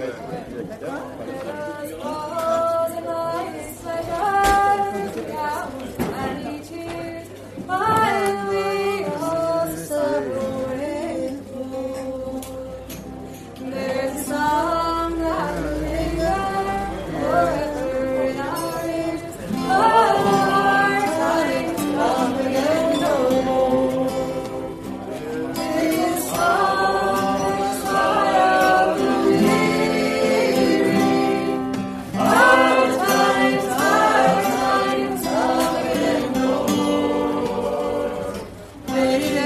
Amen. yeah.